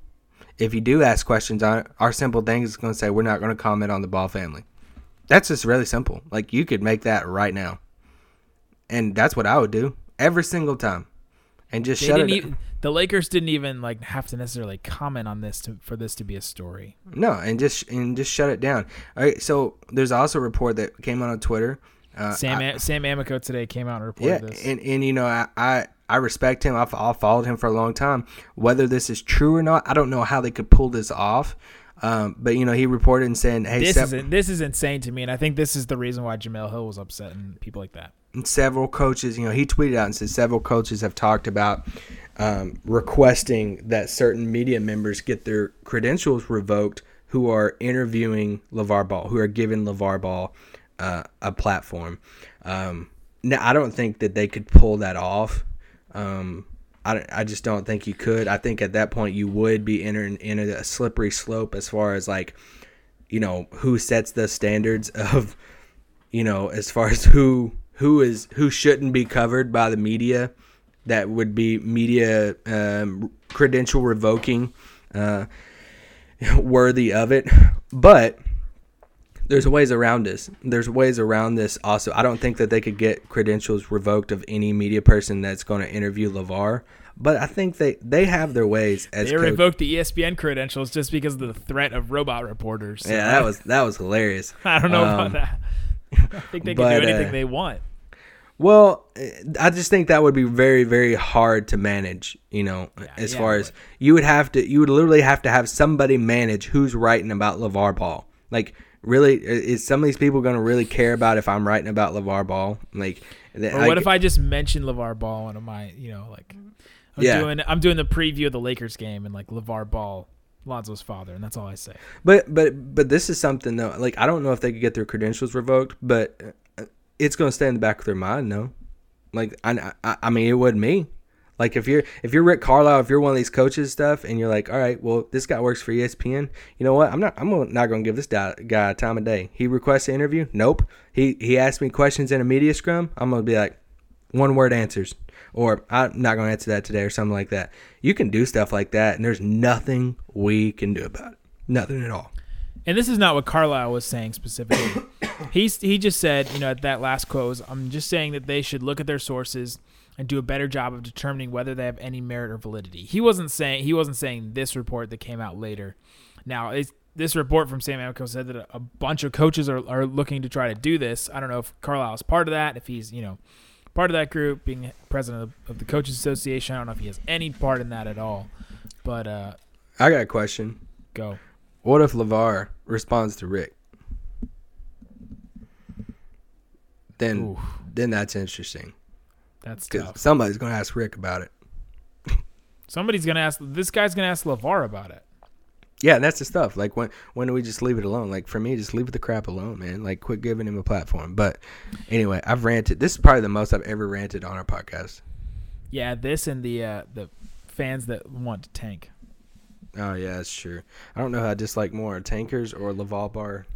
If you do ask questions on our simple thing is going to say we're not going to comment on the Ball family. That's just really simple. Like you could make that right now, and that's what I would do every single time, and just They shut it. even, the Lakers didn't even like have to necessarily comment on this to, for this to be a story. No, and just and just shut it down. All right. So there's also a report that came out on Twitter. Uh, Sam I- Sam Amico today came out and reported yeah, this. and and you know I. I I respect him. I've, I've followed him for a long time. Whether this is true or not, I don't know how they could pull this off. Um, but you know, he reported and saying, "Hey, this is this is insane to me, and I think this is the reason why Jemele Hill was upset and people like that. Several coaches, you know, he tweeted out and said several coaches have talked about um, requesting that certain media members get their credentials revoked who are interviewing LaVar Ball, who are giving LaVar Ball uh, a platform. Um, now, I don't think that they could pull that off. Um, I, I just don't think you could. I think at that point you would be entering in a slippery slope as far as like, you know, who sets the standards of you know, as far as who who is who shouldn't be covered by the media, that would be media um, credential revoking, uh, worthy of it. But there's ways around this. There's ways around this. Also, I don't think that they could get credentials revoked of any media person that's going to interview LaVar. But I think they they have their ways as They coach- revoked the ESPN credentials just because of the threat of robot reporters. So Yeah, that was that was hilarious. [laughs] I don't know Um, about that. [laughs] I think they can but, do anything uh, they want. Well, eh, I just think that would be very, very hard to manage. You know, as yeah, far as you would have to, you would literally have to have somebody manage who's writing about LaVar Ball. Like, really, is some of these people going to really care about if I'm writing about LaVar Ball? Like, Or what if I just mention LaVar Ball and my, you know, like I'm Yeah. doing I'm doing the preview of the Lakers game and like LeVar Ball, Lonzo's father, and that's all I say. But but but this is something though. Like, I don't know if they could get their credentials revoked, but it's to stay in the back of their mind. No, like I, I I mean, it would me. Like if you're if you're Rick Carlisle, if you're one of these coaches stuff, and you're like, all right, well, this guy works for ESPN. You know what? I'm not I'm not to give this guy, time of day. He requests an interview. Nope. He he asked me questions in a media scrum. I'm to be like, one word answers, or I'm not to answer that today, or something like that. You can do stuff like that, and there's nothing we can do about it. Nothing at all. And this is not what Carlisle was saying specifically. [coughs] He's he just said, you know, at that last quote, was, I'm just saying that they should look at their sources and do a better job of determining whether they have any merit or validity. He wasn't saying he wasn't saying this report that came out later. Now, it's, this report from Sam Amico said that a, a bunch of coaches are, are looking to try to do this. I don't know if Carlisle is part of that, if he's, you know, part of that group, being president of, of the Coaches Association. I don't know if he has any part in that at all. But uh, I got a question. go. What if LaVar responds to Rick? Then, Ooh. then that's interesting That's tough. somebody's going to ask Rick about it. Somebody's gonna ask. This guy's gonna ask LaVar about it. Yeah, and that's the stuff. Like when when do we just leave it alone? Like for me, just leave the crap alone, man. Like quit giving him a platform. But anyway, I've ranted. This is probably the most I've ever ranted on our podcast. Yeah, this and the uh, the fans that want to tank. Oh yeah, that's true. I don't know who I dislike more, tankers or Laval Bar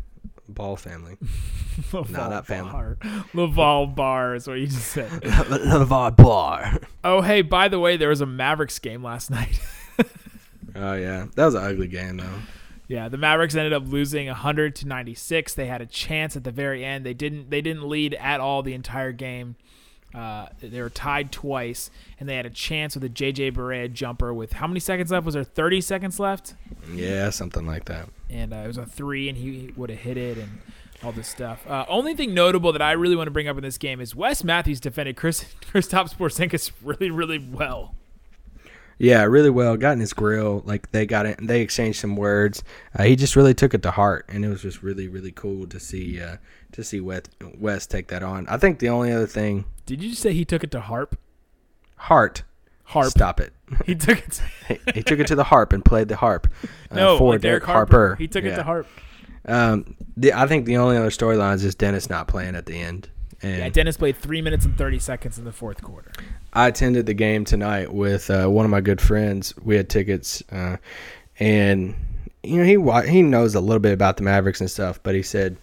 Ball family. [laughs] Laval not family. Bar. Laval Bar is what you just said. [laughs] Laval Bar. oh, hey, by the way, there was a Mavericks game last [laughs] night. Oh yeah, that was an ugly game though. yeah, the Mavericks ended up losing 100 to 96. They had a chance at the very end. They didn't. They didn't lead at all the entire game. Uh, they were tied twice, and they had a chance with a JJ Barea jumper with how many seconds left? Was there 30 seconds left? Yeah, something like that. and uh, it was a three, and he would have hit it, and all this stuff. Uh, only thing notable that I really want to bring up in this game is Wes Matthews defended Chris [laughs] Kristaps Porzingis really, really well. Yeah, really well. Got in his grill. Like they got it. They exchanged some words. Uh, he just really took it to heart, and it was just really, really cool to see uh, to see Wes, Wes take that on. I think the only other thing, Did you say he took it to harp? heart. Harp. Stop it. [laughs] He took it. To, [laughs] he, he took it to the harp and played the harp. Uh, no, for like Derek Derek Harper. Harper. He took it to harp. Um, the, I think the only other storylines is Dennis not playing at the end. And Yeah, Dennis played three minutes and thirty seconds in the fourth quarter. I attended the game tonight with uh, one of my good friends. We had tickets, uh, and you know he he knows a little bit about the Mavericks and stuff. But he said,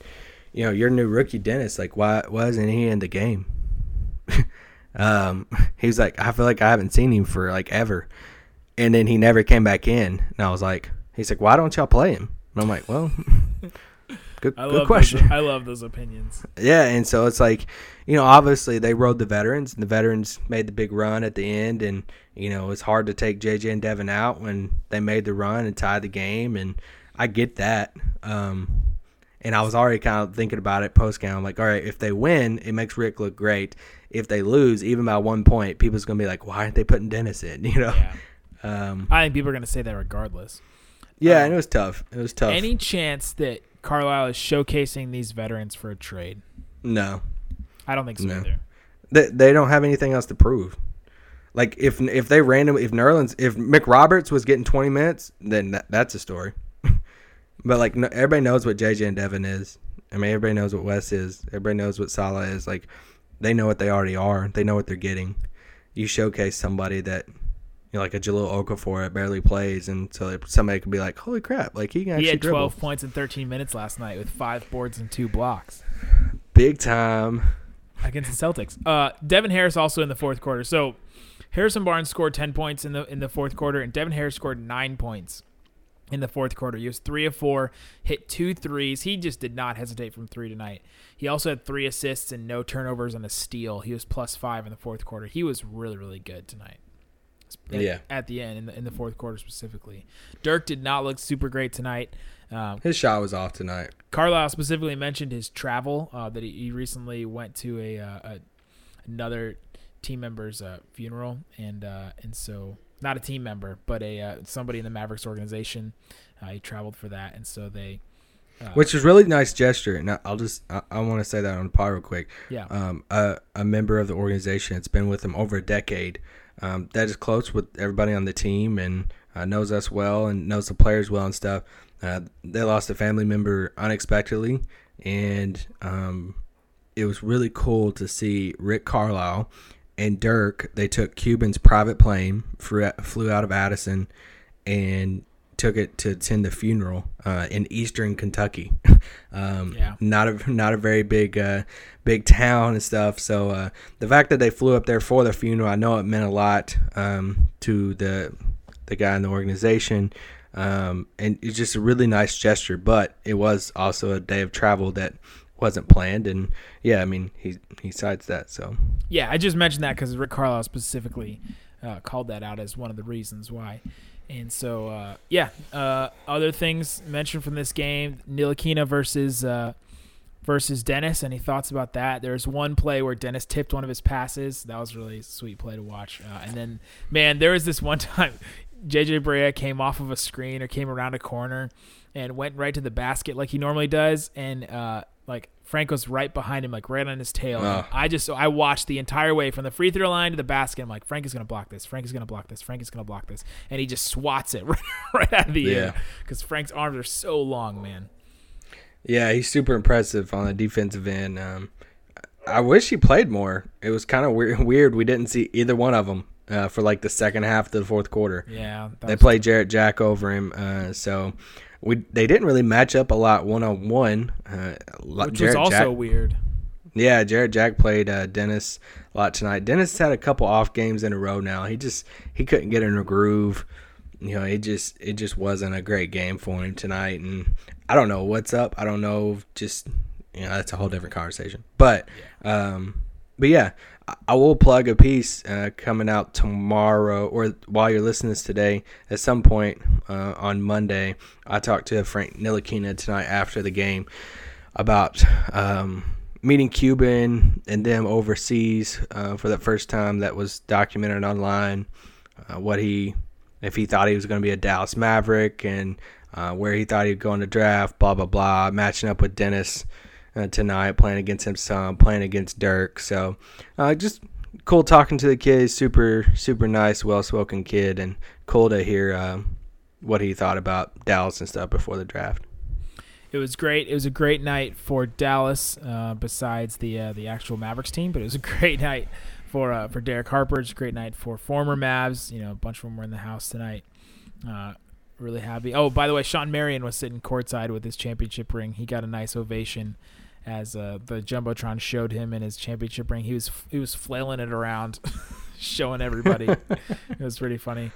you know, your new rookie Dennis, like why wasn't he in the game? [laughs] um, he was like, I feel like I haven't seen him for like ever, and then he never came back in. And I was like, he's like, why don't y'all play him? And I'm like, well, [laughs] good, I good love question. Those, I love those opinions. Yeah, and so it's like, you know, obviously they rode the veterans, and the veterans made the big run at the end, and you know it's hard to take JJ and Devin out when they made the run and tied the game, and I get that. Um, and I was already kind of thinking about it post game. I'm like, all right, if they win, it makes Rick look great. If they lose, even by one point, people's gonna be like, why aren't they putting Dennis in? [laughs] You know? Yeah. Um, I think people are going to say that regardless. yeah, and it was tough. It was tough. Any chance that Carlisle is showcasing these veterans for a trade? no, I don't think so No. either. they, they don't have anything else to prove. Like if if they random if Nerlens if McRoberts was getting twenty minutes, then that, that's a story. [laughs] but like no, everybody knows what JJ and Devin is. I mean, everybody knows what Wes is. Everybody knows what Salah is. Like they know what they already are. They know what they're getting. You showcase somebody that you know, like a Jahlil Okafor it barely plays, and so somebody could be like, "Holy crap! Like he can actually He had dribble 12 points in 13 minutes last night with five boards and two blocks big time." against the Celtics. Uh, Devin Harris also in the fourth quarter. So Harrison Barnes scored 10 points in the in the fourth quarter, and Devin Harris scored nine points in the fourth quarter. He was three of four, hit two threes. He just did not hesitate from three tonight. He also had three assists and no turnovers and a steal. He was plus five in the fourth quarter. He was really really good tonight. At- Yeah. At the end, in the, in the fourth quarter specifically, Dirk did not look super great tonight. Um, His shot was off tonight. Carlisle specifically mentioned his travel uh, that he, he recently went to a, uh, a another team member's uh, funeral, and uh, and so not a team member, but a uh, somebody in the Mavericks organization. Uh, he traveled for that, and so they. Uh, which is really nice gesture. And I- I'll just I, I want to say that on the pod real quick. Yeah. Um, a, a member of the organization that's been with them over a decade. Um, that is close with everybody on the team and uh, knows us well and knows the players well and stuff. Uh, they lost a family member unexpectedly, and um, it was really cool to see Rick Carlisle and Dirk. They took Cuban's private plane, flew flew out of Addison, and took it to attend the funeral uh, in eastern Kentucky. [laughs] um, Yeah. not a not a very big uh, big town and stuff. So uh, the fact that they flew up there for the funeral, I know it meant a lot um, to the the guy in the organization. Um, and it's just a really nice gesture, but it was also a day of travel that wasn't planned. And yeah, I mean, he he cites that. So Yeah, I just mentioned that because Rick Carlisle specifically uh, called that out as one of the reasons why. And so, uh, yeah, uh, other things mentioned from this game: Ntilikina versus uh, versus Dennis. Any thoughts about that? There's one play where Dennis tipped one of his passes. That was a really sweet play to watch. Uh, and then, man, there was this [laughs] one time JJ Barea came off of a screen or came around a corner and went right to the basket like he normally does, and uh, like Frank was right behind him, like right on his tail. Oh. I just I watched the entire way from the free throw line to the basket. I'm like, Frank is gonna block this. Frank is gonna block this. Frank is gonna block this, and he just swats it [laughs] right, right out of the air Yeah. because Frank's arms are so long, man. yeah, he's super impressive on the defensive end. Um, I wish he played more. It was kind of weird. [laughs] Weird we didn't see either one of them uh, for like the second half of the fourth quarter. Yeah, They played Jarrett Jack over him, uh, so we they didn't really match up a lot one on one. which was also weird. Yeah, Jarrett Jack played uh, Dennis a lot tonight. Dennis had a couple off games in a row now. He just he couldn't get in a groove. You know, it just it just wasn't a great game for him tonight. And I don't know what's up. I don't know. Just you know, that's a whole different conversation. But um, but yeah, I, will plug a piece uh, coming out tomorrow or while you're listening to this today. At some point uh, on Monday, I talked to Frank Ntilikina tonight after the game about um, meeting Cuban and them overseas uh, for the first time. That was documented online. Uh, what he, if he thought he was going to be a Dallas Maverick, and uh, where he thought he'd go in the draft. Blah blah blah. Matching up with Dennis uh, tonight, playing against him some, playing against Dirk. So uh, just cool talking to the kid. Super super nice, well spoken kid, and cool to hear. Uh, what he thought about Dallas and stuff before the draft. It was great. It was a great night for Dallas. Uh, besides the uh, the actual Mavericks team, but it was a [laughs] great night for uh, for Derek Harper. It's a great night for former Mavs. You know, a bunch of them were in the house tonight. Uh, really happy. Oh, by the way, Shawn Marion was sitting courtside with his championship ring. He got a nice ovation as uh, the jumbotron showed him in his championship ring. He was he was flailing it around, [laughs] showing everybody. it was pretty funny.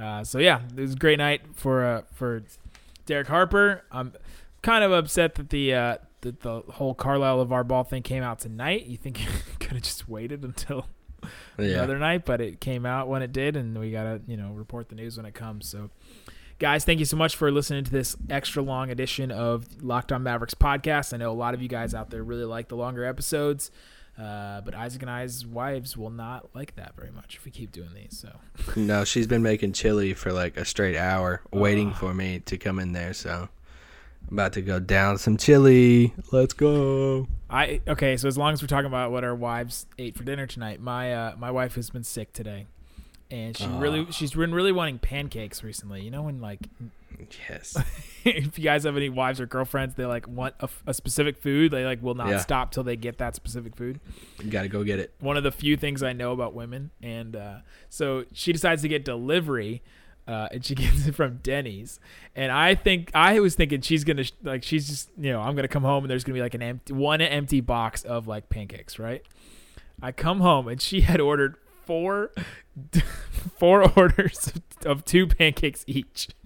Uh, so yeah, it was a great night for uh, for Derek Harper. I'm kind of upset that the uh, that the whole Carlisle LaVar ball thing came out tonight. You think [laughs] you could have just waited until the Yeah. other night, but it came out when it did, and we gotta you know report the news when it comes. So, guys, thank you so much for listening to this extra long edition of Locked On Mavericks podcast. I know a lot of you guys out there really like the longer episodes. Uh, but Isaac and I's wives will not like that very much if we keep doing these. So [laughs] No, she's been making chili for like a straight hour, waiting for me to come in there. So I'm about to go down some chili. Let's go. I okay. So as long as we're talking about what our wives ate for dinner tonight, my uh, my wife has been sick today, and she really she's been really wanting pancakes recently. You know when like Yes. [laughs] if you guys have any wives or girlfriends, they like want a specific food. They like will not Yeah. stop till they get that specific food. You Got to go get it. One of the few things I know about women, and uh, so she decides to get delivery. Uh, and she [laughs] gets it from Denny's, and I think I was thinking she's gonna like she's just you know I'm gonna come home and there's gonna be like an empty one empty box of like pancakes, right? I come home and she had ordered four [laughs] four orders of, two pancakes each. [laughs]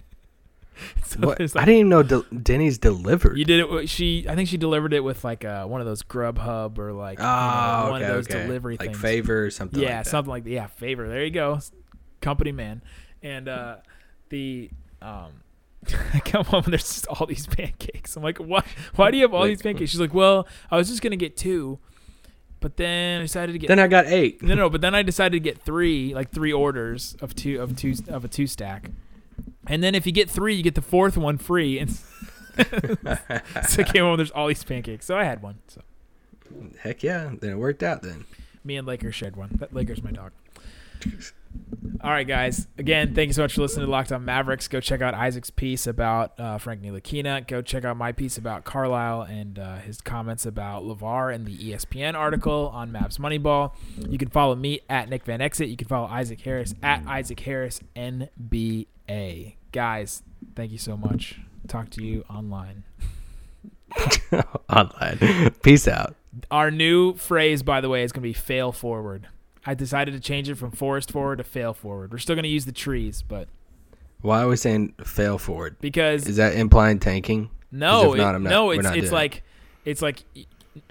So What? I didn't even know del- Denny's delivered. you did it. with- She, I think she delivered it with like uh, one of those Grubhub or like you know, Oh, one okay, of those okay. delivery like things. favor or something. yeah, like that. something like that. Yeah, favor. There you go, company man. And uh, the um, [laughs] I come home and there's just all these pancakes. I'm like, why? Why do you have all Like- these pancakes? She's like, well, I was just gonna get two, but then I decided to get Then I got eight. no, no, but then I decided to get three, like three orders of two of two of a two stack, and then if you get three, you get the fourth one free. And [laughs] so I came home, there's all these pancakes. So I had one. So Heck yeah. Then it worked out then. me and Laker shared one. That Lakers my dog. All right, guys. Again, thank you so much for listening to Locked On Mavericks. Go check out Isaac's piece about uh, Frank Ntilikina. Go check out my piece about Carlisle and uh, his comments about LaVar and the ESPN article on Mavs Moneyball. You can follow me at Nick Van Exit. You can follow Isaac Harris at Isaac Harris NBA. Guys, thank you so much. Talk to you online. [laughs] Online. Peace out. Our new phrase, by the way, is going to be fail forward. I decided to change it from forest forward to fail forward. We're still going to use the trees, but Why are we saying fail forward? because Is that implying tanking? no, not, I'm not- no, it's it's it. like it's like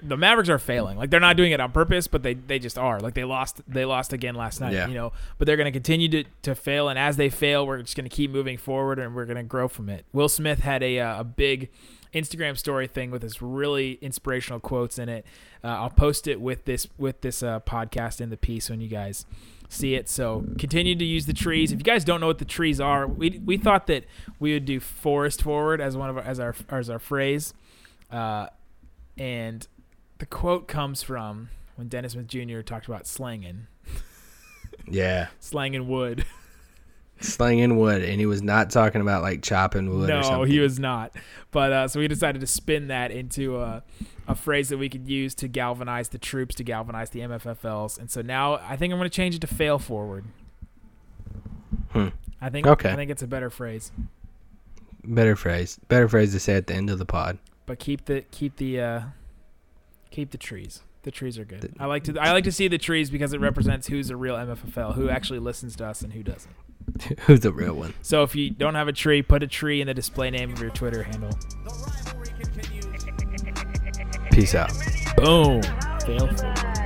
the Mavericks are failing. Like they're not doing it on purpose, but they they just are. Like they lost they lost again last night, Yeah. you know. But they're going to continue to to fail and as they fail, we're just going to keep moving forward and we're going to grow from it. Will Smith had a uh, a big Instagram story thing with this really inspirational quotes in it. Uh, I'll post it with this with this uh, podcast in the piece when you guys see it. So continue to use the trees. If you guys don't know what the trees are, we we thought that we would do forest forward as one of our, as our as our phrase, uh, and the quote comes from when Dennis Smith Jr. talked about slanging Yeah. slanging wood. [laughs] Slinging wood. And he was not talking about like chopping wood or no, he was not. But uh, so we decided to spin that into a, a phrase that we could use to galvanize the troops, to galvanize the MFFLs. And so now I think I'm going to change it to fail forward. Hmm. I think Okay. I think it's a better phrase. Better phrase. Better phrase to say at the end of the pod. But keep the keep the uh, keep the trees. The trees are good. I like to I like to see the trees because it represents who's a real MFFL, who actually listens to us and who doesn't. [laughs] Who's the real one? So if you don't have a tree, put a tree in the display name of your Twitter handle. Peace out. Boom. Fail forward.